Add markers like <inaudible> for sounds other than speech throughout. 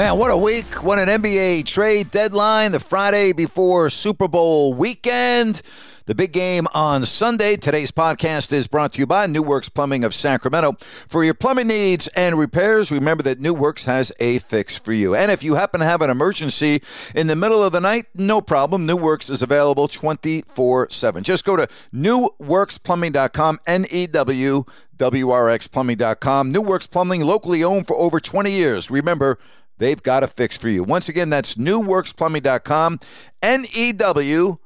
Man, what a week. What an NBA trade deadline. The Friday before Super Bowl weekend. The big game on Sunday. Today's podcast is brought to you by New Works Plumbing of Sacramento. For your plumbing needs and repairs, remember that New Works has a fix for you. And if you happen to have an emergency in the middle of the night, no problem. New Works is available 24 7. Just go to newworksplumbing.com, N E W W R X plumbing.com. New Works Plumbing, locally owned for over 20 years. Remember, They've got a fix for you. Once again, that's newworksplumbing.com, N E W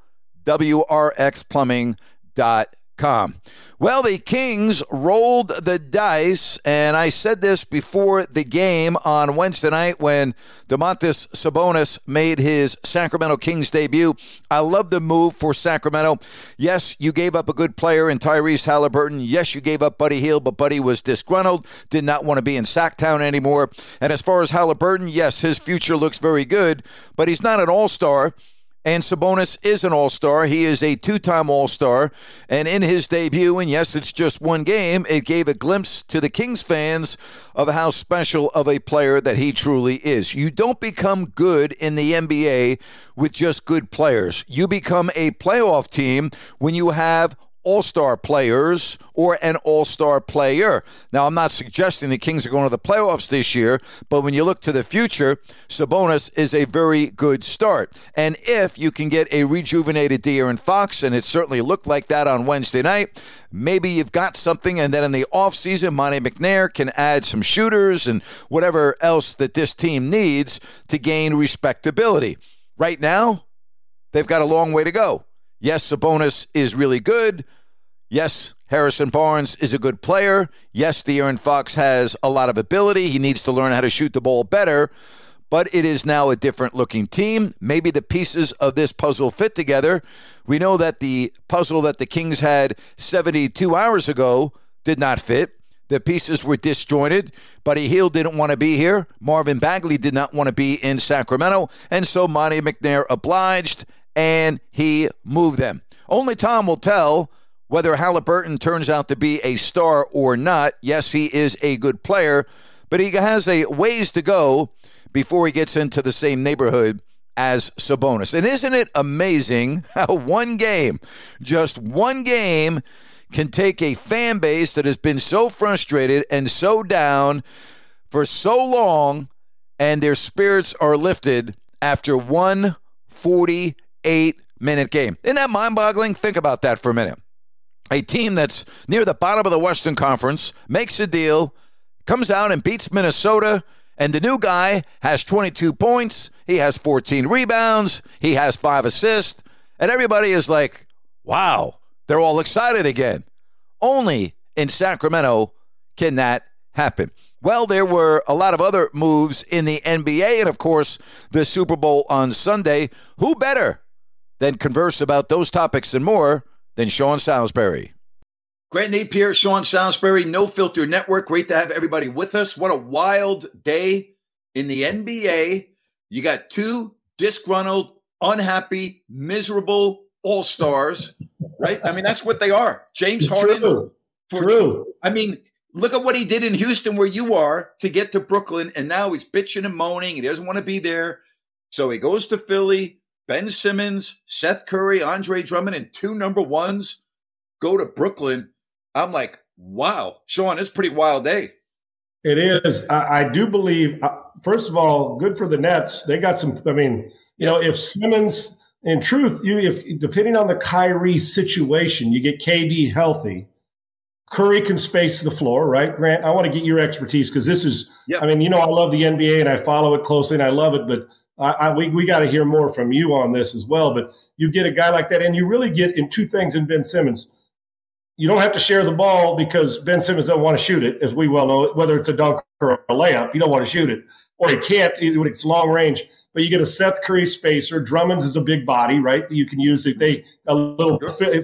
W R X plumbing.com. Well, the Kings rolled the dice, and I said this before the game on Wednesday night when Domantas Sabonis made his Sacramento Kings debut. I love the move for Sacramento. Yes, you gave up a good player in Tyrese Halliburton. Yes, you gave up Buddy Hield, but Buddy was disgruntled, did not want to be in Sactown anymore. And as far as Halliburton, yes, his future looks very good, but he's not an all star. And Sabonis is an all star. He is a two time all star. And in his debut, and yes, it's just one game, it gave a glimpse to the Kings fans of how special of a player that he truly is. You don't become good in the NBA with just good players, you become a playoff team when you have all star players or an all star player. Now, I'm not suggesting the Kings are going to the playoffs this year, but when you look to the future, Sabonis is a very good start. And if you can get a rejuvenated De'Aaron Fox, and it certainly looked like that on Wednesday night, maybe you've got something. And then in the offseason, Monte McNair can add some shooters and whatever else that this team needs to gain respectability. Right now, they've got a long way to go. Yes, Sabonis is really good. Yes, Harrison Barnes is a good player. Yes, De'Aaron Fox has a lot of ability. He needs to learn how to shoot the ball better. But it is now a different looking team. Maybe the pieces of this puzzle fit together. We know that the puzzle that the Kings had 72 hours ago did not fit. The pieces were disjointed. Buddy Hield didn't want to be here. Marvin Bagley did not want to be in Sacramento. And so Monte McNair obliged and he moved them. Only Tom will tell whether Halliburton turns out to be a star or not. Yes, he is a good player, but he has a ways to go before he gets into the same neighborhood as Sabonis. And isn't it amazing how one game, just one game, can take a fan base that has been so frustrated and so down for so long, and their spirits are lifted after one 48 minute game. Isn't that mind boggling? Think about that for a minute. A team that's near the bottom of the Western Conference makes a deal, comes out and beats Minnesota, and the new guy has 22 points. He has 14 rebounds. He has five assists. And everybody is like, wow, they're all excited again. Only in Sacramento can that happen. Well, there were a lot of other moves in the NBA, and of course, the Super Bowl on Sunday. Who better than converse about those topics and more than Sean Salisbury? Grant Napier, Sean Salisbury, No Filter Network. Great to have everybody with us. What a wild day in the NBA. You got two disgruntled, unhappy, miserable all stars, right? I mean, that's what they are. James Harden. True. For, True. I mean, look at what he did in Houston, where you are, to get to Brooklyn, and now he's bitching and moaning. He doesn't want to be there, so he goes to Philly. Ben Simmons, Seth Curry, Andre Drummond, and two number ones go to Brooklyn. I'm like, wow, Sean, it's a pretty wild day. It is. I, I do believe. Uh, first of all, good for the Nets. They got some. I mean, you know, if Simmons, in truth, you if depending on the Kyrie situation, you get KD healthy. Curry can space the floor, right? Grant, I want to get your expertise because this is. Yeah. I mean, you know, I love the NBA and I follow it closely and I love it, but I, I we we got to hear more from you on this as well. But you get a guy like that, and you really get in two things in Ben Simmons. You don't have to share the ball because Ben Simmons doesn't want to shoot it, as we well know. Whether it's a dunk or a layup, you don't want to shoot it, or he can't when it's long range. But you get a Seth Curry spacer. Drummond's is a big body, right? You can use it. They a little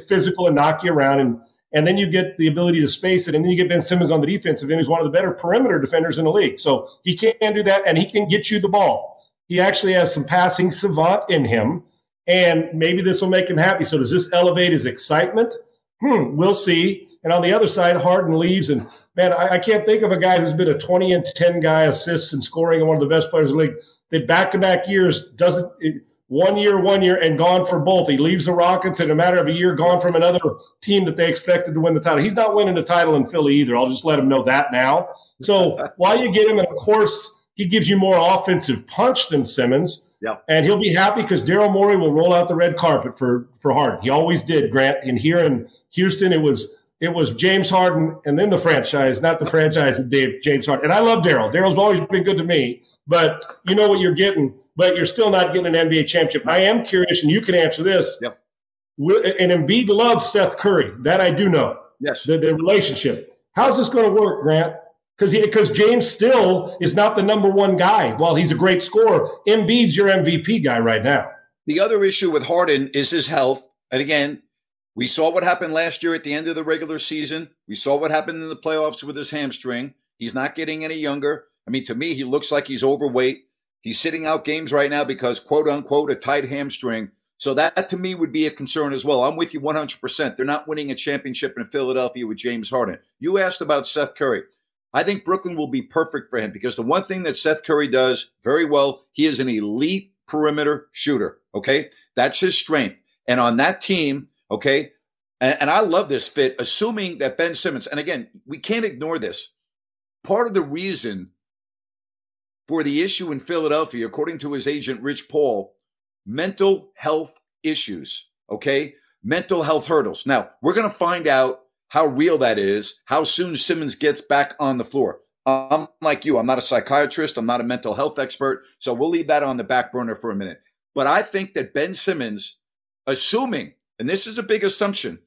physical and knock you around, and and then you get the ability to space it, and then you get Ben Simmons on the defensive end, who's one of the better perimeter defenders in the league. So he can do that, and he can get you the ball. He actually has some passing savant in him, and maybe this will make him happy. So does this elevate his excitement? Hmm, we'll see. And on the other side, Harden leaves, and man, I, I can't think of a guy who's been a twenty and ten guy, assists and scoring, and one of the best players in the league. That back to back years doesn't. It, one year, one year, and gone for both. He leaves the Rockets in a matter of a year, gone from another team that they expected to win the title. He's not winning the title in Philly either. I'll just let him know that now. So while you get him, and of course, he gives you more offensive punch than Simmons. Yeah. And he'll be happy because Daryl Morey will roll out the red carpet for for Harden. He always did, Grant. And here in Houston, it was it was James Harden and then the franchise, not the franchise of Dave James Harden. And I love Daryl. Daryl's always been good to me, but you know what you're getting but you're still not getting an NBA championship. I am curious, and you can answer this. Yep. And Embiid loves Seth Curry. That I do know. Yes. The, the relationship. How's this going to work, Grant? Because because James still is not the number one guy. While he's a great scorer, Embiid's your MVP guy right now. The other issue with Harden is his health. And again, we saw what happened last year at the end of the regular season. We saw what happened in the playoffs with his hamstring. He's not getting any younger. I mean, to me, he looks like he's overweight. He's sitting out games right now because, quote unquote, a tight hamstring. So that to me would be a concern as well. I'm with you 100%. They're not winning a championship in Philadelphia with James Harden. You asked about Seth Curry. I think Brooklyn will be perfect for him because the one thing that Seth Curry does very well, he is an elite perimeter shooter. Okay. That's his strength. And on that team, okay, and, and I love this fit, assuming that Ben Simmons, and again, we can't ignore this. Part of the reason for the issue in Philadelphia, according to his agent, Rich Paul, mental health issues, okay? Mental health hurdles. Now, we're going to find out how real that is, how soon Simmons gets back on the floor. I'm like you, I'm not a psychiatrist, I'm not a mental health expert, so we'll leave that on the back burner for a minute. But I think that Ben Simmons, assuming, and this is a big assumption,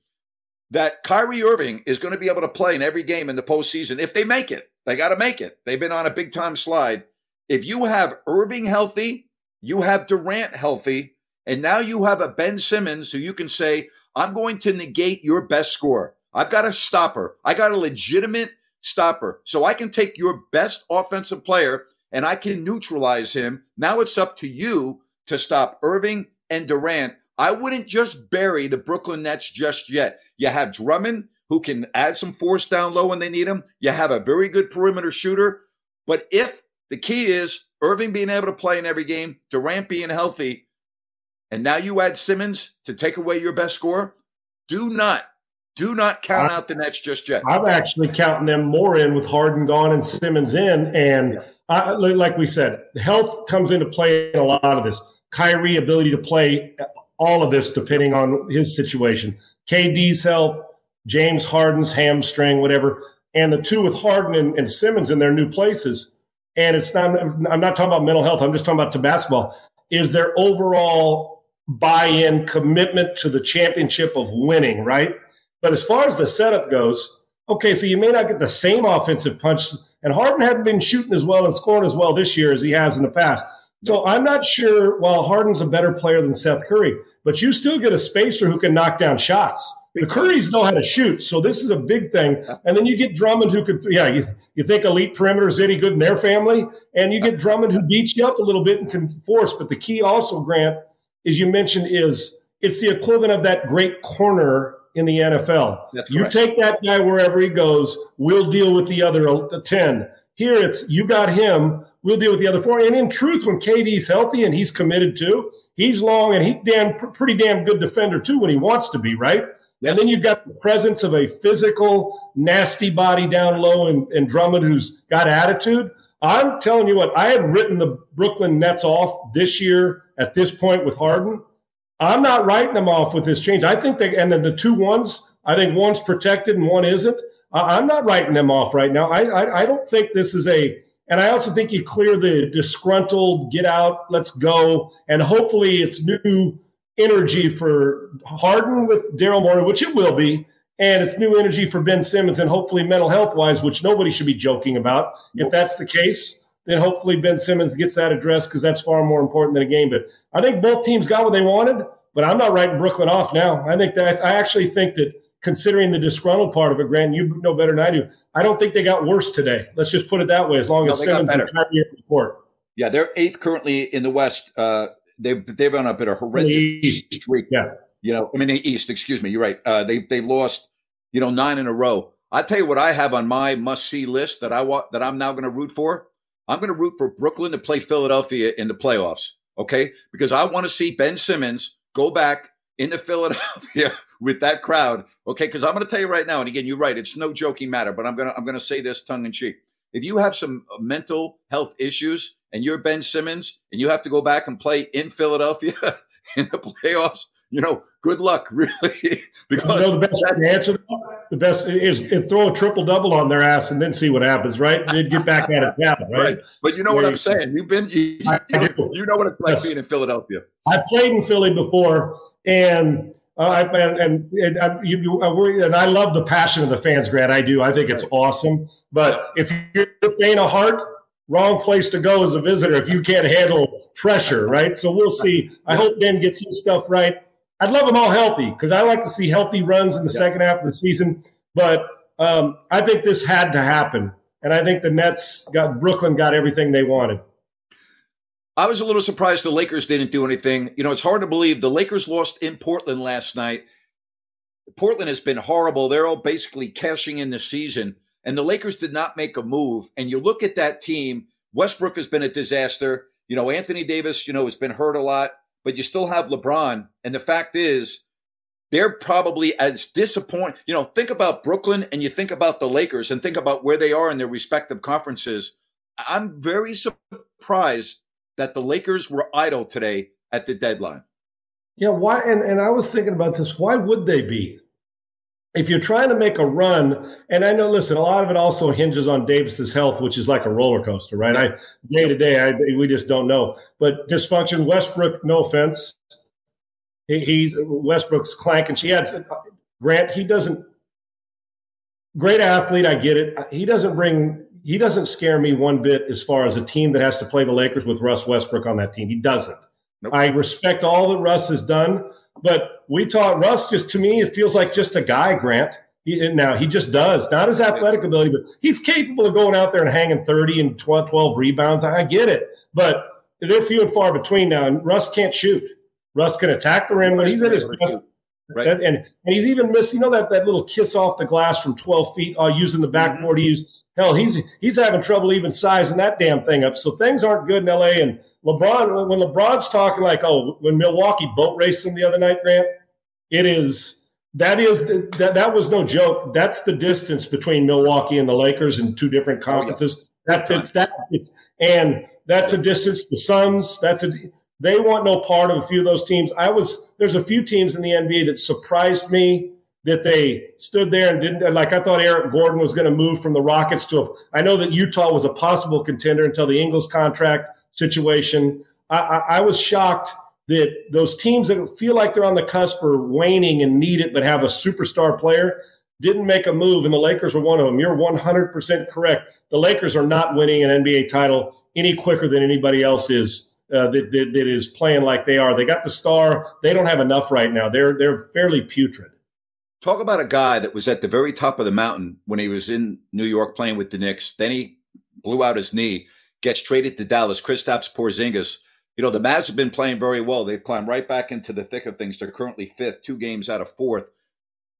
that Kyrie Irving is going to be able to play in every game in the postseason if they make it. They got to make it. They've been on a big time slide. If you have Irving healthy, you have Durant healthy, and now you have a Ben Simmons who you can say, I'm going to negate your best score. I've got a stopper. I got a legitimate stopper. So I can take your best offensive player and I can neutralize him. Now it's up to you to stop Irving and Durant. I wouldn't just bury the Brooklyn Nets just yet. You have Drummond, who can add some force down low when they need him. You have a very good perimeter shooter. But if the key is Irving being able to play in every game, Durant being healthy, and now you add Simmons to take away your best scorer, do not, do not count I, out the Nets just yet. I'm actually counting them more in with Harden gone and Simmons in. And I, like we said, health comes into play in a lot of this. Kyrie ability to play all of this depending on his situation. KD's health, James Harden's hamstring, whatever, and the two with Harden and, and Simmons in their new places. And it's not. I'm not talking about mental health. I'm just talking about to basketball. Is their overall buy-in commitment to the championship of winning, right? But as far as the setup goes, okay, so you may not get the same offensive punch, and Harden hadn't been shooting as well and scoring as well this year as he has in the past. So I'm not sure. While Harden's a better player than Seth Curry, but you still get a spacer who can knock down shots. The Currys know how to shoot, so this is a big thing. And then you get Drummond, who could, yeah, you, you think elite perimeter is any good in their family, and you get Drummond who beats you up a little bit and can force. But the key also, Grant, is you mentioned is it's the equivalent of that great corner in the NFL. That's you correct. take that guy wherever he goes, we'll deal with the other uh, 10. Here it's you got him, we'll deal with the other four. And in truth, when KD's healthy and he's committed to, he's long and he damn pretty damn good defender too when he wants to be, right? And then you've got the presence of a physical, nasty body down low and, and Drummond who's got attitude. I'm telling you what, I had written the Brooklyn Nets off this year at this point with Harden. I'm not writing them off with this change. I think they, and then the two ones, I think one's protected and one isn't. I, I'm not writing them off right now. I, I, I don't think this is a, and I also think you clear the disgruntled, get out, let's go, and hopefully it's new energy for Harden with Daryl Morey, which it will be, and it's new energy for Ben Simmons, and hopefully mental health wise, which nobody should be joking about. If that's the case, then hopefully Ben Simmons gets that addressed because that's far more important than a game. But I think both teams got what they wanted, but I'm not writing Brooklyn off now. I think that I actually think that considering the disgruntled part of it, Grant, you know better than I do. I don't think they got worse today. Let's just put it that way. As long No, as Simmons and. Kyrie report. Yeah, they're eighth currently in the West. Uh, they've they've on a bit of horrendous streak. Yeah. You know, I mean the East. Excuse me. You're right. Uh, they they've lost. You know, nine in a row. I tell you what, I have on my must see list that I want that I'm now going to root for. I'm going to root for Brooklyn to play Philadelphia in the playoffs. Okay, because I want to see Ben Simmons go back into Philadelphia <laughs> with that crowd. Okay, because I'm going to tell you right now, and again, you're right. It's no joking matter, but I'm gonna I'm going to say this tongue in cheek. If you have some uh, mental health issues and you're Ben Simmons and you have to go back and play in Philadelphia <laughs> in the playoffs, you know, good luck, <laughs> really, because You know the best answer, the best is, is throw a triple double on their ass and then see what happens, right? Then get back at it, yeah, right? <laughs> right. But you know what I'm saying. You've been, you, you, do. you know what it's like Yes. being in Philadelphia. I played in Philly before, and uh, I and and, and I, you, you, worry, and I love the passion of the fans, Grant. I do. I think it's awesome. But if you're faint of heart, wrong place to go as a visitor if you can't handle pressure, right? So we'll see. I hope Ben gets his stuff right. I'd love them all healthy because I like to see healthy runs in the Yeah. second half of the season. But um, I think this had to happen, and I think the Nets got Brooklyn got everything they wanted. I was a little surprised the Lakers didn't do anything. You know, it's hard to believe the Lakers lost in Portland last night. Portland has been horrible. They're all basically cashing in the season, and the Lakers did not make a move. And you look at that team, Westbrook has been a disaster. You know, Anthony Davis, you know, has been hurt a lot, but you still have LeBron. And the fact is, they're probably as disappointed. You know, think about Brooklyn and you think about the Lakers and think about where they are in their respective conferences. I'm very surprised that the Lakers were idle today at the deadline. Yeah, why? And, and I was thinking about this. Why would they be? If you're trying to make a run, and I know, listen, a lot of it also hinges on Davis's health, which is like a roller coaster, right? I day to day, I we just don't know. But dysfunction, Westbrook, no offense, he, he Westbrook's clanking. She had Grant. He doesn't. Great athlete, I get it. He doesn't bring. He doesn't scare me one bit as far as a team that has to play the Lakers with Russ Westbrook on that team. He doesn't. Nope. I respect all that Russ has done, but we taught Russ just to me, it feels like just a guy, Grant. He, now he just does, not his athletic ability, but he's capable of going out there and hanging 30 and 12, 12 rebounds. I get it, but they're few and far between now, and Russ can't shoot. Russ can attack the rim when he's at his best. Right. And, and he's even missed, you know, that, that little kiss off the glass from 12 feet uh, using the backboard he used. Hell, he's he's having trouble even sizing that damn thing up. So things aren't good in LA. And LeBron, when LeBron's talking like, oh, when Milwaukee boat raced him the other night, Grant, it is that is the, that that was no joke. That's the distance between Milwaukee and the Lakers in two different oh, conferences. That it's that it's and that's a distance. The Suns, that's a they want no part of a few of those teams. I was there's a few teams in the NBA that surprised me that they stood there and didn't like I thought Eric Gordon was going to move from the Rockets to a, I know that Utah was a possible contender until the Ingles contract situation. I, I, I was shocked that those teams that feel like they're on the cusp or waning and need it but have a superstar player didn't make a move and the Lakers were one of them. You're 100% correct. The Lakers are not winning an NBA title any quicker than anybody else is. Uh, that, that, that is playing like they are. They got the star. They don't have enough right now. They're they're fairly putrid. Talk about a guy that was at the very top of the mountain when he was in New York playing with the Knicks. Then he blew out his knee, gets traded to Dallas. Kristaps Porzingis you know, the Mavs have been playing very well. They've climbed right back into the thick of things. They're currently fifth, two games out of fourth.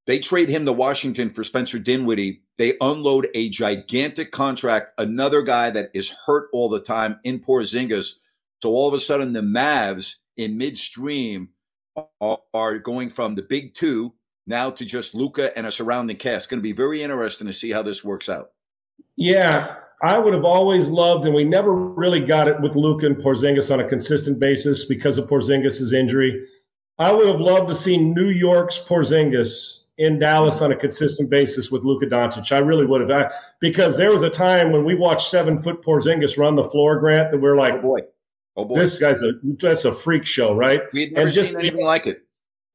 They trade him to Washington for Spencer Dinwiddie. They unload a gigantic contract, another guy that is hurt all the time in Porzingis. So all of a sudden, the Mavs in midstream are, are going from the big two now to just Luka and a surrounding cast. It's going to be very interesting to see how this works out. Yeah, I would have always loved, and we never really got it with Luka and Porzingis on a consistent basis because of Porzingis' injury. I would have loved to see New York's Porzingis in Dallas on a consistent basis with Luka Doncic. I really would have, I, because there was a time when we watched seven foot Porzingis run the floor, Grant, that we're like, oh boy, oh boy, this guy's a that's a freak show, right? We'd never and seen just, anything like it.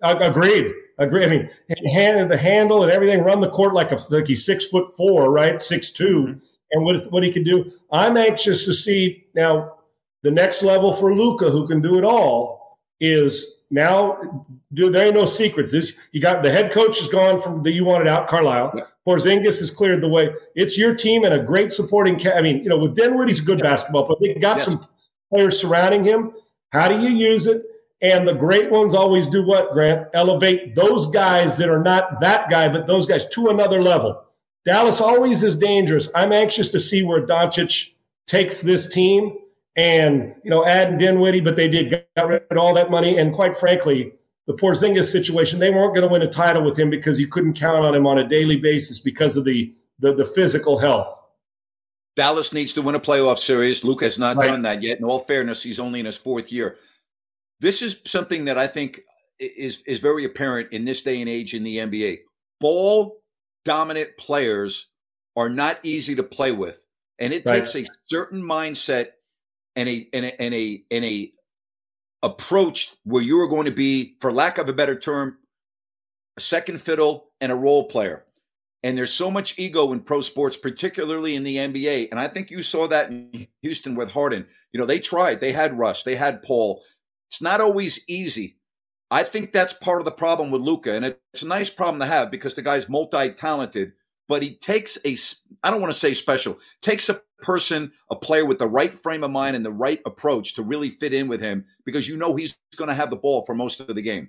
Agreed. Agree. I mean, hand the handle and everything, run the court like a like he's six foot four, right? Six 2 mm-hmm. and what what he can do. I'm anxious to see now the next level for Luka, who can do it all, is now. Do there ain't no secrets. This, you got the head coach is gone from the you wanted out, Carlisle. Yeah. Porzingis has cleared the way. It's your team and a great supporting. Ca- I mean, you know, with Dinwiddie, he's a good yeah. basketball player. They got yes. some players surrounding him. How do you use it? And the great ones always do what, Grant? Elevate those guys that are not that guy, but those guys to another level. Dallas always is dangerous. I'm anxious to see where Doncic takes this team and, you know, add Dinwiddie, but they did got rid of all that money. And quite frankly, the Porzingis situation, they weren't going to win a title with him because you couldn't count on him on a daily basis because of the the, the physical health. Dallas needs to win a playoff series. Luke has not right. done that yet. In all fairness, he's only in his fourth year. This is something that I think is is very apparent in this day and age in the NBA. Ball dominant players are not easy to play with, and it right. takes a certain mindset and a and a and a, and a approach where you are going to be, for lack of a better term, a second fiddle and a role player. And there's so much ego in pro sports, particularly in the NBA. And I think you saw that in Houston with Harden. You know, they tried. They had Russ. They had Paul. It's not always easy. I think that's part of the problem with Luka, and it's a nice problem to have because the guy's multi-talented. But he takes a, I don't want to say special, takes a person, a player with the right frame of mind and the right approach to really fit in with him because you know he's going to have the ball for most of the game.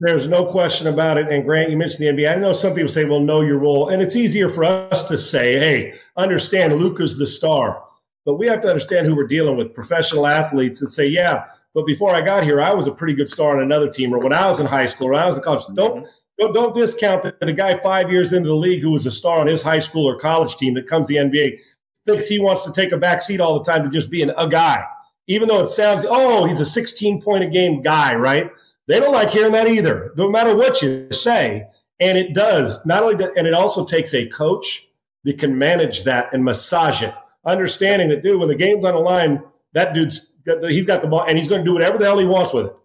There's no question about it. And Grant, you mentioned the NBA. I know some people say, well, know your role. And it's easier for us to say, hey, understand Luka's the star. But we have to understand who we're dealing with, professional athletes, and say, yeah, but before I got here, I was a pretty good star on another team, or when I was in high school, or when I was in college. Don't mm-hmm. don't, don't discount that a guy five years into the league who was a star on his high school or college team that comes to the NBA thinks he wants to take a back seat all the time to just being a guy, even though it sounds oh he's a 16 point a game guy, right? They don't like hearing that either, no matter what you say. And it does not only, and it also takes a coach that can manage that and massage it, understanding that dude, when the game's on the line, that dude's he's got the ball and he's going to do whatever the hell he wants with it.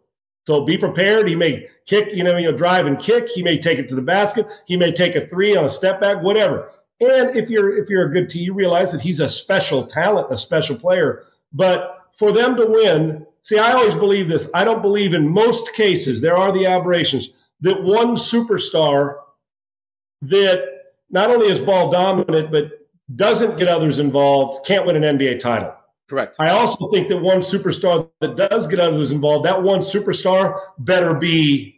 So be prepared. He may kick, you know, you know, drive and kick. He may take it to the basket. He may take a three on a step back, whatever. And if you're if you're a good team, you realize that he's a special talent, a special player. But for them to win, see, I always believe this. I don't believe in most cases there are the aberrations that one superstar that not only is ball dominant but doesn't get others involved can't win an NBA title. Correct. I also think that one superstar that does get out of others involved, that one superstar better be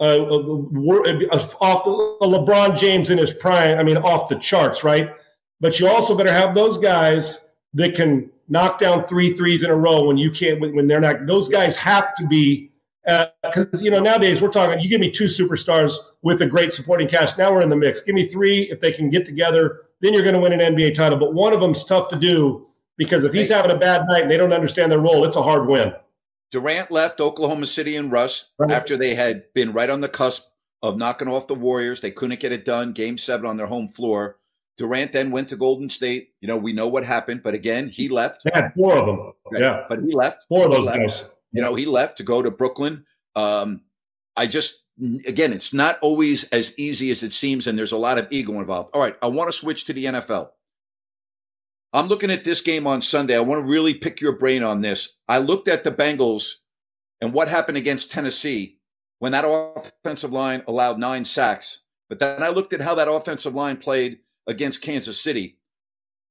uh, uh, off the LeBron James in his prime. I mean, off the charts, right? But you also better have those guys that can knock down three threes in a row when you can't. When they're not, those guys have to be. Because uh, you know nowadays we're talking. You give me two superstars with a great supporting cast. Now we're in the mix. Give me three if they can get together. Then you're going to win an NBA title. But one of them's tough to do because if he's having a bad night and they don't understand their role, it's a hard win. Durant left Oklahoma City and Russ right. after they had been right on the cusp of knocking off the Warriors. They couldn't get it done. Game seven on their home floor. Durant then went to Golden State. You know, we know what happened, but again, he left. They had four of them. Right. Yeah. But he left. Four of those guys. You know, he left to go to Brooklyn. Um, I just, again, it's not always as easy as it seems, and there's a lot of ego involved. All right, I want to switch to the NFL. I'm looking at this game on Sunday. I want to really pick your brain on this. I looked at the Bengals and what happened against Tennessee when that offensive line allowed nine sacks. But then I looked at how that offensive line played against Kansas City.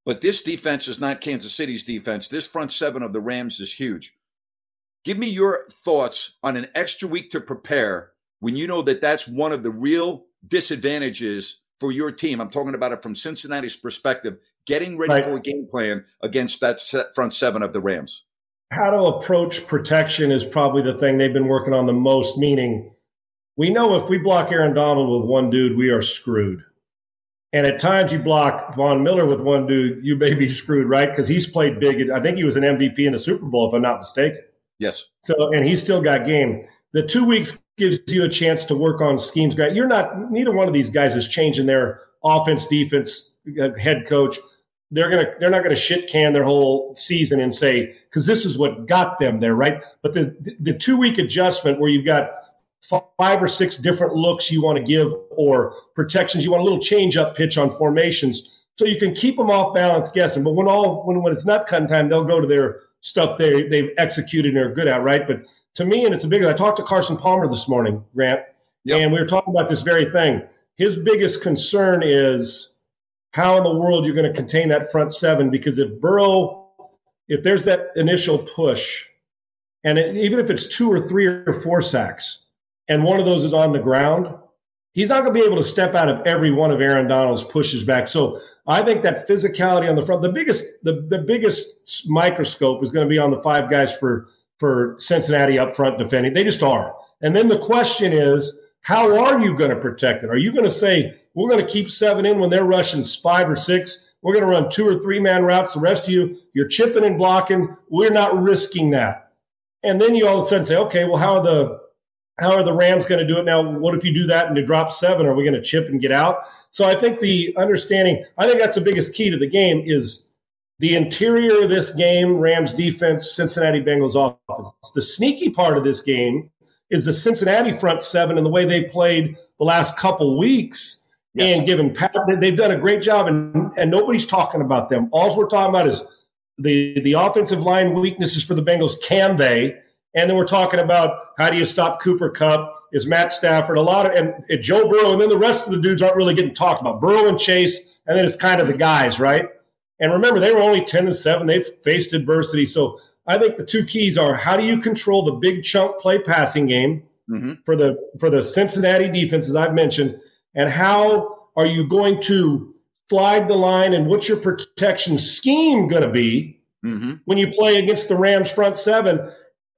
But this defense is not Kansas City's defense. This front seven of the Rams is huge. Give me your thoughts on an extra week to prepare when you know that that's one of the real disadvantages for your team. I'm talking about it from Cincinnati's perspective, getting ready right. for a game plan against that front seven of the Rams. How to approach protection is probably the thing they've been working on the most, meaning we know if we block Aaron Donald with one dude, we are screwed. And at times you block Von Miller with one dude, you may be screwed, right? Because he's played big. I think he was an MVP in the Super Bowl, if I'm not mistaken. Yes. So, and he's still got game. The two weeks gives you a chance to work on schemes. You're not, neither one of these guys is changing their offense, defense, uh, head coach. They're gonna, they're not gonna shit can their whole season and say because this is what got them there, right? But the the two week adjustment where you've got five or six different looks you want to give or protections. You want a little change up pitch on formations so you can keep them off balance guessing. But when all when, when it's not cutting time, they'll go to their stuff they they've executed and are good at, right? But to me, and it's a big. I talked to Carson Palmer this morning, Grant, yep. and we were talking about this very thing. His biggest concern is how in the world you're going to contain that front seven because if Burrow, if there's that initial push, and it, even if it's two or three or four sacks, and one of those is on the ground, he's not going to be able to step out of every one of Aaron Donald's pushes back. So I think that physicality on the front, the biggest, the, the biggest microscope is going to be on the five guys for for Cincinnati up front defending. They just are. And then the question is, how are you going to protect it? Are you going to say we're going to keep seven in when they're rushing five or six? We're going to run two or three man routes. The rest of you, you're chipping and blocking. We're not risking that. And then you all of a sudden say, okay, well, how are the how are the Rams going to do it now? What if you do that and you drop seven? Are we going to chip and get out? So I think the understanding, I think that's the biggest key to the game is the interior of this game, Rams defense, Cincinnati Bengals offense. The sneaky part of this game is the Cincinnati front seven and the way they played the last couple weeks. Yes. And given Pat, they've done a great job, and, and nobody's talking about them. All we're talking about is the the offensive line weaknesses for the Bengals. Can they? And then we're talking about how do you stop Cooper Kupp? Is Matt Stafford a lot of and, and Joe Burrow, and then the rest of the dudes aren't really getting talked about. Burrow and Chase, and then it's kind of the guys, right? And remember, they were only ten and seven. They've faced adversity, so I think the two keys are how do you control the big chunk play passing game mm-hmm. for the for the Cincinnati defense, as I've mentioned, and how are you going to slide the line, and what's your protection scheme going to be mm-hmm. when you play against the Rams front seven?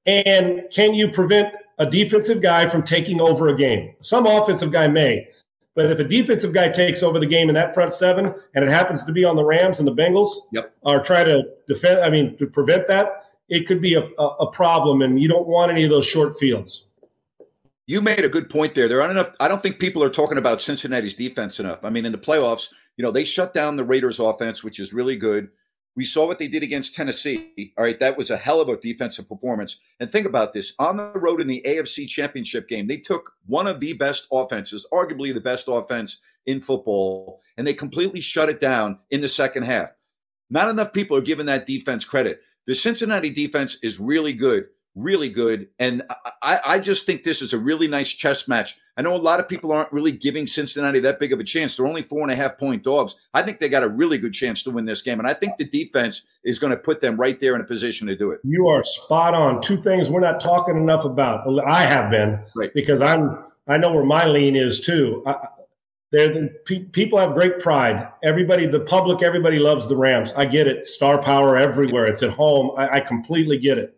And can you prevent a defensive guy from taking over a game? Some offensive guy may. But if a defensive guy takes over the game in that front seven, and it happens to be on the Rams and the Bengals, yep. or try to defend, I mean, to prevent that, it could be a, a, a problem, and you don't want any of those short fields. You made a good point there. There aren't enough. I don't think people are talking about Cincinnati's defense enough. I mean, in the playoffs, you know, they shut down the Raiders' offense, which is really good. We saw what they did against Tennessee. All right, that was a hell of a defensive performance. And think about this on the road in the AFC Championship game, they took one of the best offenses, arguably the best offense in football, and they completely shut it down in the second half. Not enough people are giving that defense credit. The Cincinnati defense is really good really good. And I, I just think this is a really nice chess match. I know a lot of people aren't really giving Cincinnati that big of a chance. They're only four and a half point dogs. I think they got a really good chance to win this game. And I think the defense is going to put them right there in a position to do it. You are spot on. Two things we're not talking enough about. I have been right. because I'm, I know where my lean is too. I, the, people have great pride. Everybody, the public, everybody loves the Rams. I get it. Star power everywhere. It's at home. I, I completely get it.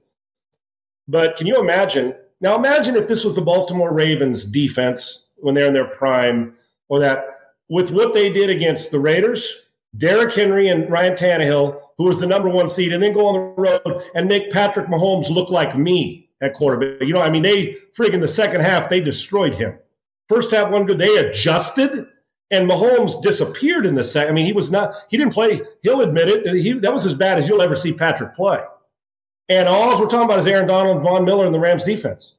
But can you imagine? Now, imagine if this was the Baltimore Ravens defense when they're in their prime, or that with what they did against the Raiders, Derrick Henry and Ryan Tannehill, who was the number one seed, and then go on the road and make Patrick Mahomes look like me at quarterback. You know, I mean, they friggin' the second half, they destroyed him. First half, one good. They adjusted, and Mahomes disappeared in the second. I mean, he was not, he didn't play, he'll admit it. He, that was as bad as you'll ever see Patrick play. And all we're talking about is Aaron Donald and Von Miller in the Rams defense.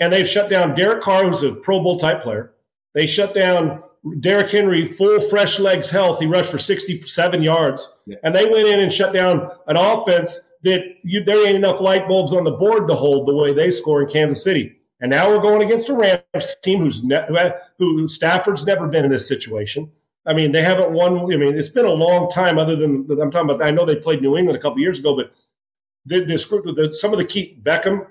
And they've shut down Derek Carr, who's a Pro Bowl type player. They shut down Derrick Henry, full fresh legs health. He rushed for 67 yards. Yeah. And they went in and shut down an offense that you, there ain't enough light bulbs on the board to hold the way they score in Kansas City. And now we're going against a Rams team who's ne- who Stafford's never been in this situation. I mean, they haven't won. I mean, it's been a long time. Other than I'm talking about, I know they played New England a couple years ago, but this group, the, some of the key Beckham,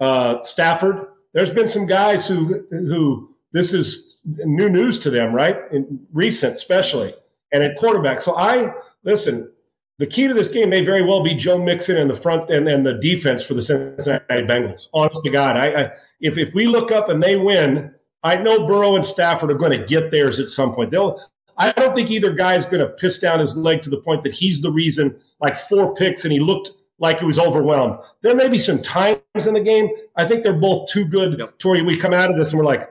uh, Stafford. There's been some guys who who this is new news to them, right? In recent, especially, and at quarterback. So I listen. The key to this game may very well be Joe Mixon in the front and, and the defense for the Cincinnati Bengals. Honest to God, I, I if if we look up and they win, I know Burrow and Stafford are going to get theirs at some point. They'll. I don't think either guy's going to piss down his leg to the point that he's the reason. Like four picks, and he looked like he was overwhelmed. There may be some times in the game. I think they're both too good. Yep. Tori, we come out of this and we're like,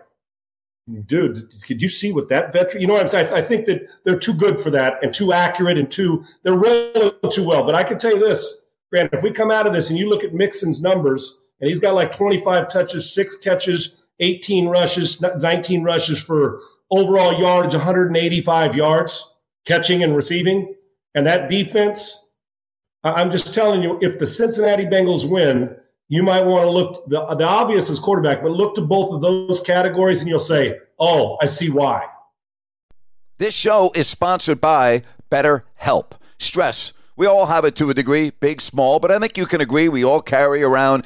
dude, could you see what that veteran? You know what I'm saying? I think that they're too good for that and too accurate and too they're rolling too well. But I can tell you this, Grant, if we come out of this and you look at Mixon's numbers, and he's got like 25 touches, six catches, 18 rushes, 19 rushes for overall yards, 185 yards, catching and receiving. And that defense, I'm just telling you, if the Cincinnati Bengals win, you might want to look the, the obvious is quarterback, but look to both of those categories and you'll say, oh, I see why. This show is sponsored by BetterHelp. Stress. We all have it to a degree, big, small, but I think you can agree we all carry around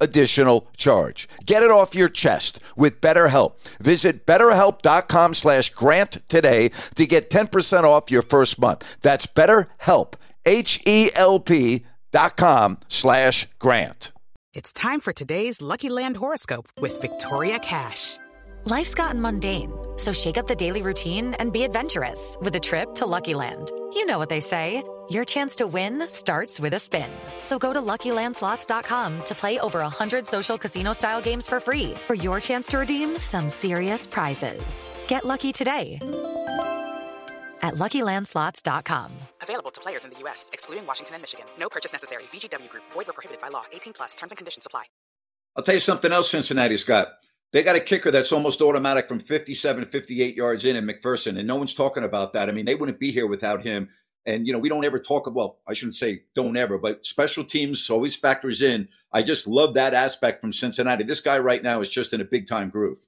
additional charge. Get it off your chest with BetterHelp. Visit betterhelp.com slash grant today to get 10% off your first month. That's BetterHelp, H-E-L-P dot com slash grant. It's time for today's Lucky Land horoscope with Victoria Cash. Life's gotten mundane, so shake up the daily routine and be adventurous with a trip to Lucky Land. You know what they say. Your chance to win starts with a spin. So go to LuckyLandSlots.com to play over 100 social casino-style games for free for your chance to redeem some serious prizes. Get lucky today at LuckyLandSlots.com. Available to players in the U.S., excluding Washington and Michigan. No purchase necessary. VGW Group. Void where prohibited by law. 18 plus. Terms and conditions apply. I'll tell you something else Cincinnati's got. They got a kicker that's almost automatic from 57, 58 yards in in McPherson, and no one's talking about that. I mean, they wouldn't be here without him. And, you know, we don't ever talk, well, I shouldn't say don't ever, but special teams always factors in. I just love that aspect from Cincinnati. This guy right now is just in a big time groove.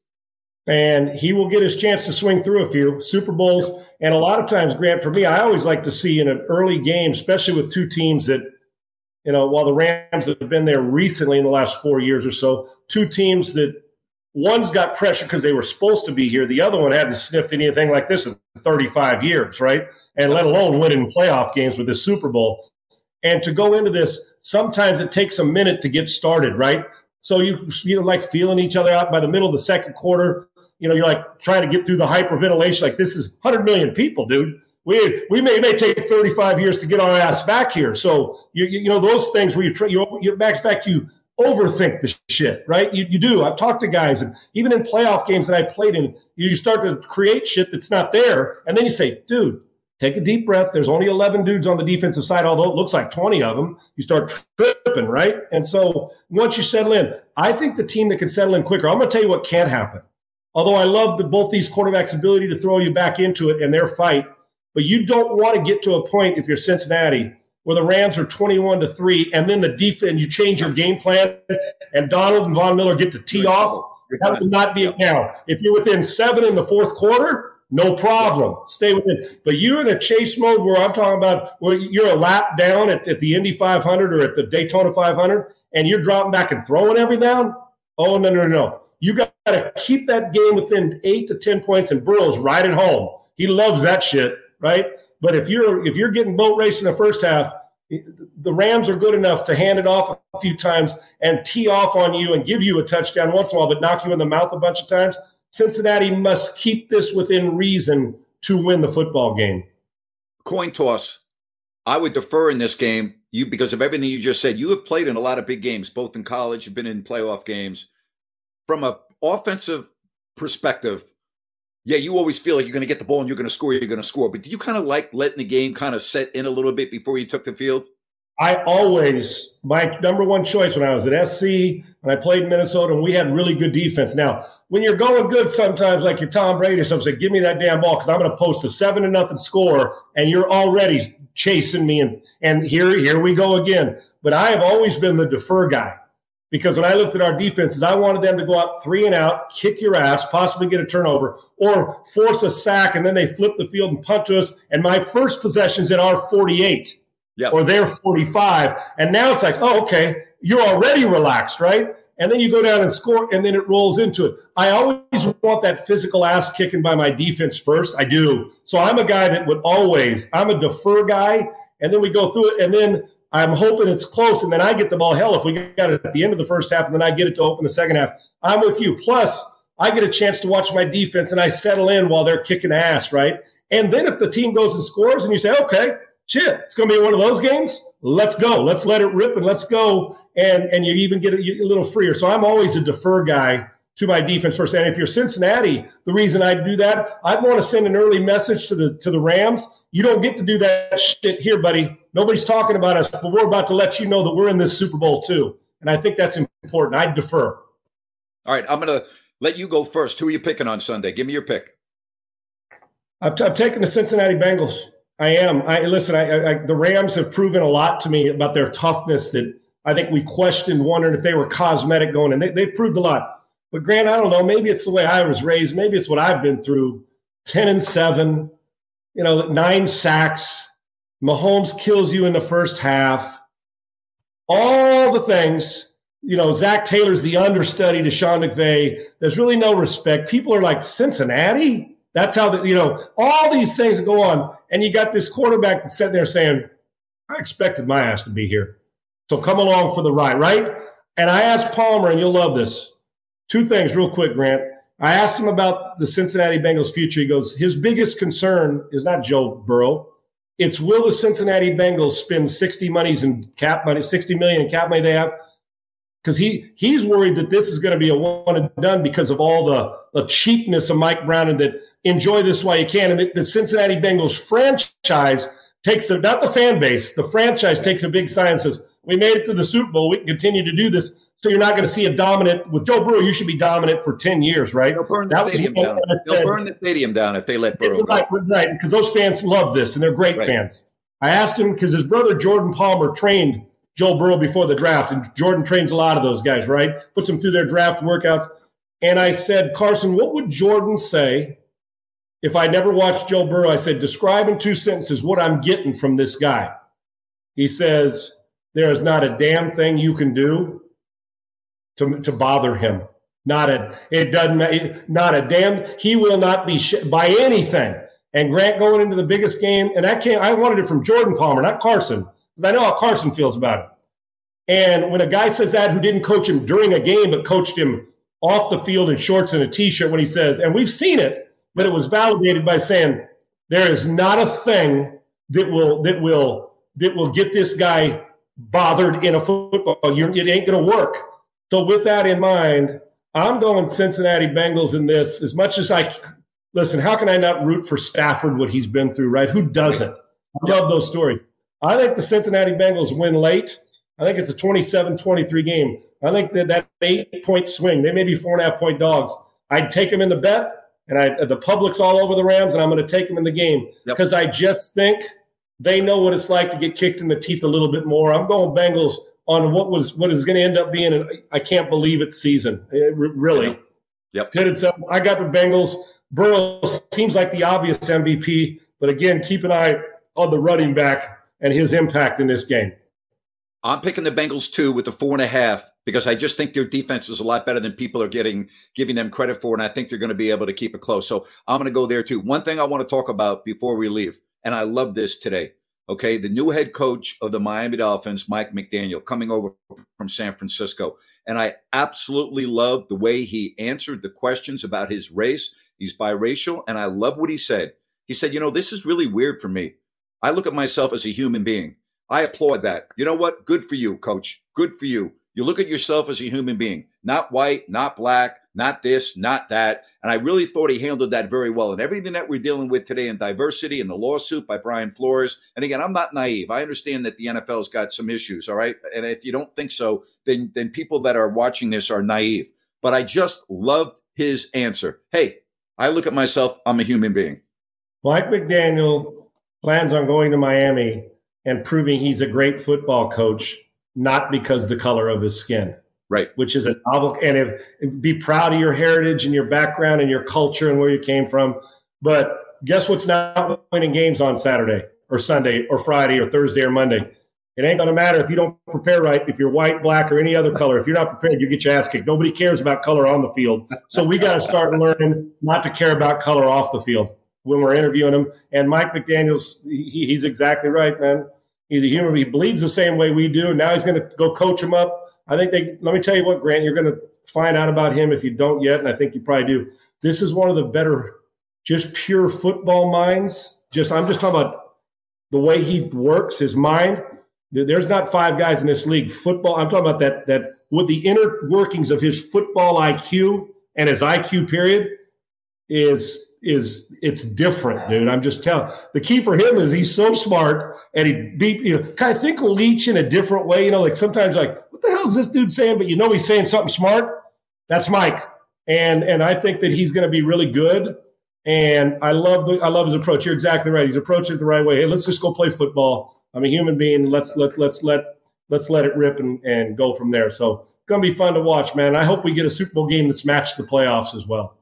And he will get his chance to swing through a few Super Bowls. And a lot of times, Grant, for me, I always like to see in an early game, especially with two teams that, you know, while the Rams have been there recently in the last four years or so, two teams that one's got pressure because they were supposed to be here. The other one hadn't sniffed anything like this in 35 years, right? And let alone winning playoff games with the Super Bowl. And to go into this, sometimes it takes a minute to get started, right? So you you know like feeling each other out by the middle of the second quarter. You know, you're like trying to get through the hyperventilation. Like this is 100 million people, dude. We we may may take 35 years to get our ass back here. So you you, know those things where you try you you back back you overthink the shit, right? You, you do. I've talked to guys, and even in playoff games that I played in, you start to create shit that's not there, and then you say, dude, take a deep breath. There's only 11 dudes on the defensive side, although it looks like 20 of them. You start tripping, right? And so once you settle in, I think the team that can settle in quicker. I'm going to tell you what can't happen. Although I love the, both these quarterbacks' ability to throw you back into it and their fight, but you don't want to get to a point if you're Cincinnati where the Rams are 21 to 3, and then the defense, you change your game plan, and Donald and Von Miller get to tee off. That would not be it now. If you're within seven in the fourth quarter, no problem. Stay within. But you're in a chase mode where I'm talking about where you're a lap down at, at the Indy 500 or at the Daytona 500, and you're dropping back and throwing every down. Oh, no, no, no. You got to keep that game within eight to 10 points, and Burrow's right at home. He loves that shit, right? But if you're if you're getting boat race in the first half, the Rams are good enough to hand it off a few times and tee off on you and give you a touchdown once in a while, but knock you in the mouth a bunch of times. Cincinnati must keep this within reason to win the football game. coin toss. I would defer in this game, you because of everything you just said. You have played in a lot of big games, both in college, you've been in playoff games. From a offensive perspective, yeah, you always feel like you're going to get the ball and you're going to score, you're going to score. But did you kind of like letting the game kind of set in a little bit before you took the field? I always, my number one choice when I was at SC, and I played in Minnesota, and we had really good defense. Now, when you're going good, sometimes like you're Tom Brady or something, say, give me that damn ball because I'm going to post a seven to nothing score, and you're already chasing me. And, and here, here we go again. But I have always been the defer guy because when I looked at our defenses, I wanted them to go out three and out, kick your ass, possibly get a turnover, or force a sack, and then they flip the field and punch us. And my first possession's in our 48 Yep. or they're 45. And now it's like, oh, okay, you're already relaxed, right? And then you go down and score, and then it rolls into it. I always want that physical ass kicking by my defense first. I do. So I'm a guy that would always, I'm a defer guy, and then we go through it, and then I'm hoping it's close, and then I get the ball. Hell, if we got it at the end of the first half, and then I get it to open the second half, I'm with you. Plus, I get a chance to watch my defense, and I settle in while they're kicking ass, right? And then if the team goes and scores, and you say, okay, shit, it's going to be one of those games. Let's go. Let's let it rip and let's go. And and you even get a, a little freer. So I'm always a defer guy to my defense first. And if you're Cincinnati, the reason I do that, I'd want to send an early message to the to the Rams. You don't get to do that shit here, buddy. Nobody's talking about us, but we're about to let you know that we're in this Super Bowl too. And I think that's important. I defer. All right, I'm going to let you go first. Who are you picking on Sunday? Give me your pick. I'm, t- I'm taking the Cincinnati Bengals. I am. I listen. I, I, the Rams have proven a lot to me about their toughness. That I think we questioned, wondering if they were cosmetic going, and they, they've proved a lot. But Grant, I don't know. Maybe it's the way I was raised. Maybe it's what I've been through. Ten and seven, you know, nine sacks. Mahomes kills you in the first half. All the things. You know, Zac Taylor's the understudy to Sean McVay. There's really no respect. People are like Cincinnati. That's how the, you know all these things go on, and you got this quarterback that's sitting there saying, "I expected my ass to be here, so come along for the ride, right?" And I asked Palmer, and you'll love this. Two things, real quick, Grant. I asked him about the Cincinnati Bengals' future. He goes, his biggest concern is not Joe Burrow. It's will the Cincinnati Bengals spend 60 monies in cap money, 60 million in cap money they have? Because he he's worried that this is going to be a one and done because of all the, the cheapness of Mike Brown and that enjoy this while you can. And the, the Cincinnati Bengals franchise takes a, not the fan base, the franchise takes a big sign and says, We made it to the Super Bowl. We can continue to do this. So you're not going to see a dominant with Joe Burrow. You should be dominant for ten years, right? They'll burn the That stadium down. They'll burn the stadium down if they let Burrow go. Right, right, because those fans love this and they're great Right. fans. I asked him because his brother Jordan Palmer trained Joe Burrow before the draft, and Jordan trains a lot of those guys, right? Puts them through their draft workouts. And I said, Carson, what would Jordan say if I never watched Joe Burrow? I said, describe in two sentences what I'm getting from this guy. He says, there is not a damn thing you can do to, to bother him. Not a, it doesn't, not a damn, he will not be sh- by anything. And Grant going into the biggest game, and I can't, I wanted it from Jordan Palmer, not Carson, because I know how Carson feels about it. And when a guy says that who didn't coach him during a game, but coached him off the field in shorts and a t shirt, when he says, and we've seen it, but it was validated by saying, there is not a thing that will, that will, that will get this guy bothered in a football. You, it ain't going to work. So with that in mind, I'm going Cincinnati Bengals in this. As much as I listen, how can I not root for Stafford? What he's been through, right? Who doesn't? I love those stories. I think the Cincinnati Bengals win late. I think it's a 27-23 game. I think that that eight point swing, they may be four and a half point dogs. I'd take them in the bet, and I the public's all over the Rams, and I'm going to take them in the game Yep. because I just think they know what it's like to get kicked in the teeth a little bit more. I'm going Bengals on what was what is going to end up being an I can't believe it season. Eh, it really. Yep. Ten and seven. I got the Bengals. Burrow seems like the obvious MVP, but again, keep an eye on the running back and his impact in this game. I'm picking the Bengals too with the four and a half because I just think their defense is a lot better than people are getting giving them credit for, and I think they're going to be able to keep it close. So I'm going to go there too. One thing I want to talk about before we leave, and I love this today. Okay, the new head coach of the Miami Dolphins, Mike McDaniel, coming over from San Francisco, and I absolutely love the way he answered the questions about his race. He's biracial, and I love what he said. He said, "You know, this is really weird for me." I look at myself as a human being. I applaud that. You know what? Good for you, coach. Good for you. You look at yourself as a human being, not white, not black, not this, not that. And I really thought he handled that very well. And everything that we're dealing with today in diversity and the lawsuit by Brian Flores. And again, I'm not naive. I understand that the NFL's got some issues. All right. And if you don't think so, then then people that are watching this are naive. But I just love his answer. Hey, I look at myself, I'm a human being. Mike McDaniel plans on going to Miami and proving he's a great football coach, not because the color of his skin. Right. Which is a novel and if, be proud of your heritage and your background and your culture and where you came from. But guess what's not winning games on Saturday or Sunday or Friday or Thursday or Monday? It ain't going to matter if you don't prepare right. If you're white, black, or any other color, if you're not prepared, you get your ass kicked. Nobody cares about color on the field. So we got to start learning not to care about color off the field when we're interviewing him. And Mike McDaniels, he, he's exactly right, man. He's a human. He bleeds the same way we do. Now he's going to go coach him up. I think they. Let me tell you what, Grant. You're going to find out about him if you don't yet, and I think you probably do. This is one of the better, just pure football minds. Just I'm just talking about the way he works, his mind. There's not five guys in this league. Football. I'm talking about that. That with the inner workings of his football IQ and his IQ period is is it's different, dude. I'm just telling. The key for him is he's so smart and he beat you know kind of think Leach in a different way. You know, like sometimes like what the hell is this dude saying? But you know he's saying something smart. That's Mike, and and I think that he's going to be really good. And I love the I love his approach. You're exactly right. He's approaching it the right way. Hey, let's just go play football. I'm a human being. Let's let let's let let's let it rip and, and go from there. So gonna be fun to watch, man. I hope we get a Super Bowl game that's matched the playoffs as well.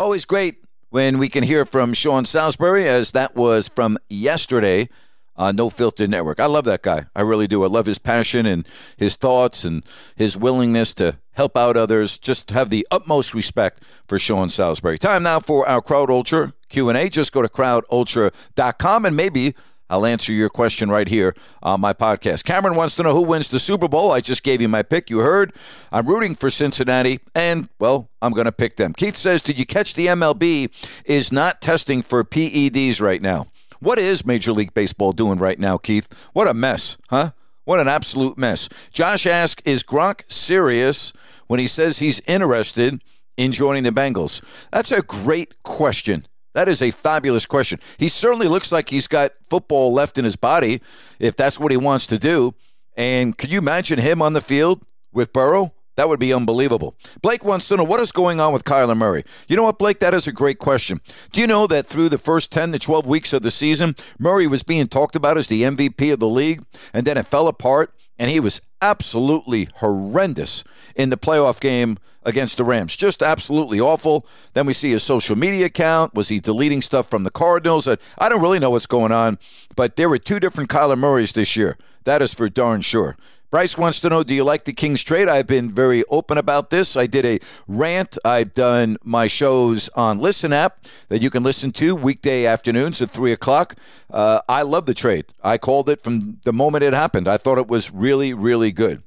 Always great when we can hear from Sean Salisbury, as that was from yesterday on No Filter Network. I love that guy. I really do. I love his passion and his thoughts and his willingness to help out others. Just have the utmost respect for Sean Salisbury. Time now for our Crowd Ultra Q&A. Just go to crowdultra.com and maybe I'll answer your question right here on my podcast. Cameron wants to know who wins the Super Bowl. I just gave you my pick. You heard. I'm rooting for Cincinnati, and, well, I'm going to pick them. Keith says, Did you catch the MLB is not testing for PEDs right now? What is Major League Baseball doing right now, Keith? What a mess, huh? What an absolute mess. Josh asks, Is Gronk serious when he says he's interested in joining the Bengals? That's a great question. That is a fabulous question. He certainly looks like he's got football left in his body if that's what he wants to do. And can you imagine him on the field with Burrow? That would be unbelievable. Blake wants to know what is going on with Kyler Murray. You know what, Blake? That is a great question. Do you know that through the first 10 to 12 weeks of the season, Murray was being talked about as the MVP of the league, and then it fell apart, and he was absolutely horrendous in the playoff game against the Rams. Just absolutely awful. Then we see his social media account. Was he deleting stuff from the Cardinals? I don't really know what's going on, but there were two different Kyler Murrays this year. That is for darn sure. Bryce wants to know Do you like the Kings trade? I've been very open about this. I did a rant. I've done my shows on Listen app that you can listen to weekday afternoons at 3 o'clock. Uh, I love the trade. I called it from the moment it happened. I thought it was really, really good.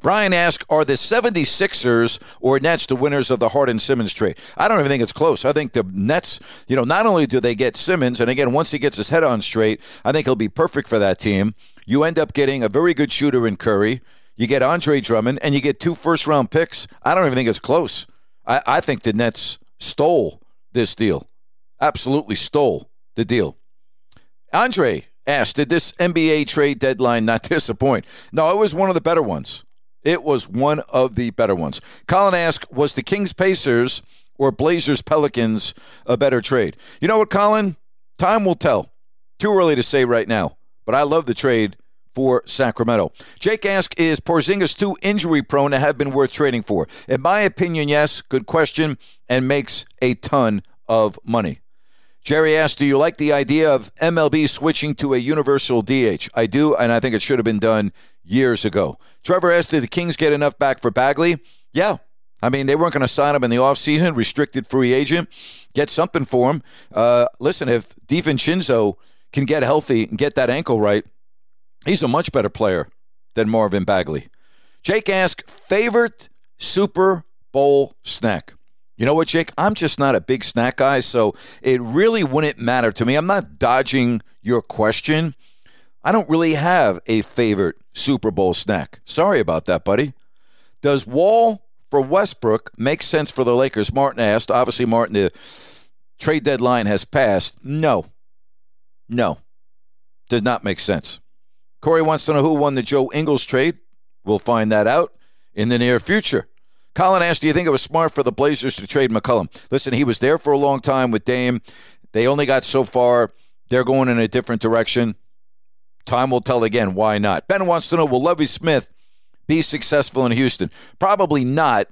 Brian asked, are the 76ers or Nets the winners of the Harden Simmons trade? I don't even think it's close. I think the Nets, you know, not only do they get Simmons, and again, once he gets his head on straight, I think he'll be perfect for that team. You end up getting a very good shooter in Curry. You get Andre Drummond, and you get two first round picks. I don't even think it's close. I, I think the Nets stole this deal. Absolutely stole the deal. Andre asked, did this NBA trade deadline not <laughs> disappoint? No, it was one of the better ones. It was one of the better ones. Colin asked, was the Kings Pacers or Blazers Pelicans a better trade? You know what, Colin? Time will tell. Too early to say right now but I love the trade for Sacramento. Jake asked, is Porzingis too injury prone to have been worth trading for? In my opinion, yes. Good question and makes a ton of money. Jerry asked, Do you like the idea of MLB switching to a universal DH? I do, and I think it should have been done years ago. Trevor asked, Did the Kings get enough back for Bagley? Yeah. I mean, they weren't going to sign him in the offseason, restricted free agent. Get something for him. Uh, listen, if DiVincenzo can get healthy and get that ankle right, he's a much better player than Marvin Bagley. Jake asked, favorite Super Bowl snack? You know what, Jake? I'm just not a big snack guy, so it really wouldn't matter to me. I'm not dodging your question. I don't really have a favorite Super Bowl snack. Sorry about that, buddy. Does Wall for Westbrook make sense for the Lakers? Martin asked. Obviously, Martin, the trade deadline has passed. No. No. Does not make sense. Corey wants to know who won the Joe Ingles trade. We'll find that out in the near future. Colin asked, Do you think it was smart for the Blazers to trade McCollum? Listen, he was there for a long time with Dame. They only got so far. They're going in a different direction. Time will tell again why not. Ben wants to know Will Lovie Smith be successful in Houston? Probably not,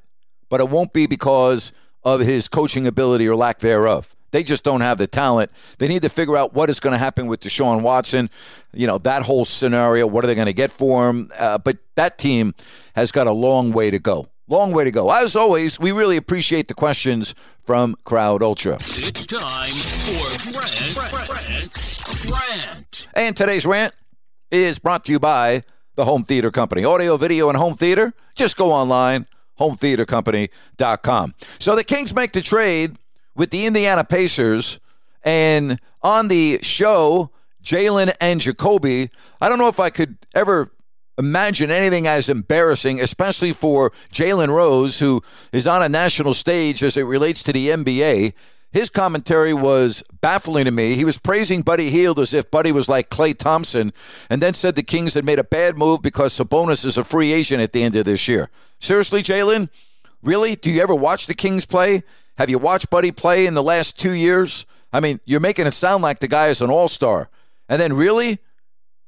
but it won't be because of his coaching ability or lack thereof. They just don't have the talent. They need to figure out what is going to happen with Deshaun Watson. You know, that whole scenario. What are they going to get for him? Uh, but that team has got a long way to go. Long way to go. As always, we really appreciate the questions from Crowd Ultra. It's time for Rant, Rant, Rant. And today's rant is brought to you by the Home Theater Company. Audio, video, and home theater. Just go online, hometheatercompany.com. So the Kings make the trade with the Indiana Pacers. And on the show, Jalen and Jacoby, I don't know if I could ever imagine anything as embarrassing, especially for Jalen Rose, who is on a national stage as it relates to the NBA. His commentary was baffling to me. He was praising Buddy Hield as if Buddy was like Klay Thompson, and then said the Kings had made a bad move because Sabonis is a free agent at the end of this year. Seriously, Jalen? Really? Do you ever watch the Kings play? Have you watched Buddy play in the last two years? I mean, you're making it sound like the guy is an all star. And then, really?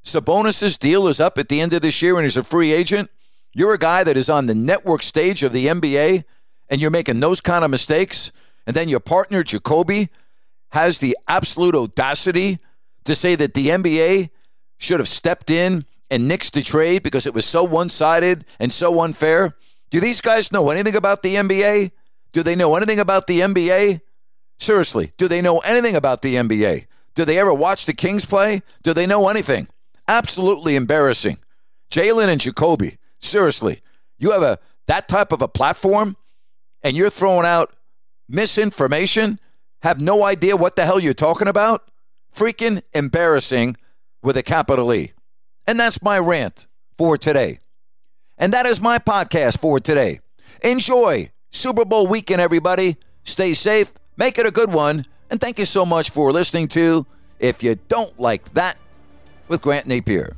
Sabonis' deal is up at the end of this year and he's a free agent? You're a guy that is on the network stage of the NBA and you're making those kind of mistakes? And then your partner, Jacoby, has the absolute audacity to say that the NBA should have stepped in and nixed the trade because it was so one sided and so unfair? Do these guys know anything about the NBA? Do they know anything about the NBA? Seriously, do they know anything about the NBA? Do they ever watch the Kings play? Do they know anything? Absolutely embarrassing. Jalen and Jacoby, seriously, you have a that type of a platform and you're throwing out misinformation, have no idea what the hell you're talking about? Freaking embarrassing with a capital E. And that's my rant for today. And that is my podcast for today. Enjoy Super Bowl weekend, everybody. Stay safe, make it a good one, and thank you so much for listening to If You Don't Like That with Grant Napier.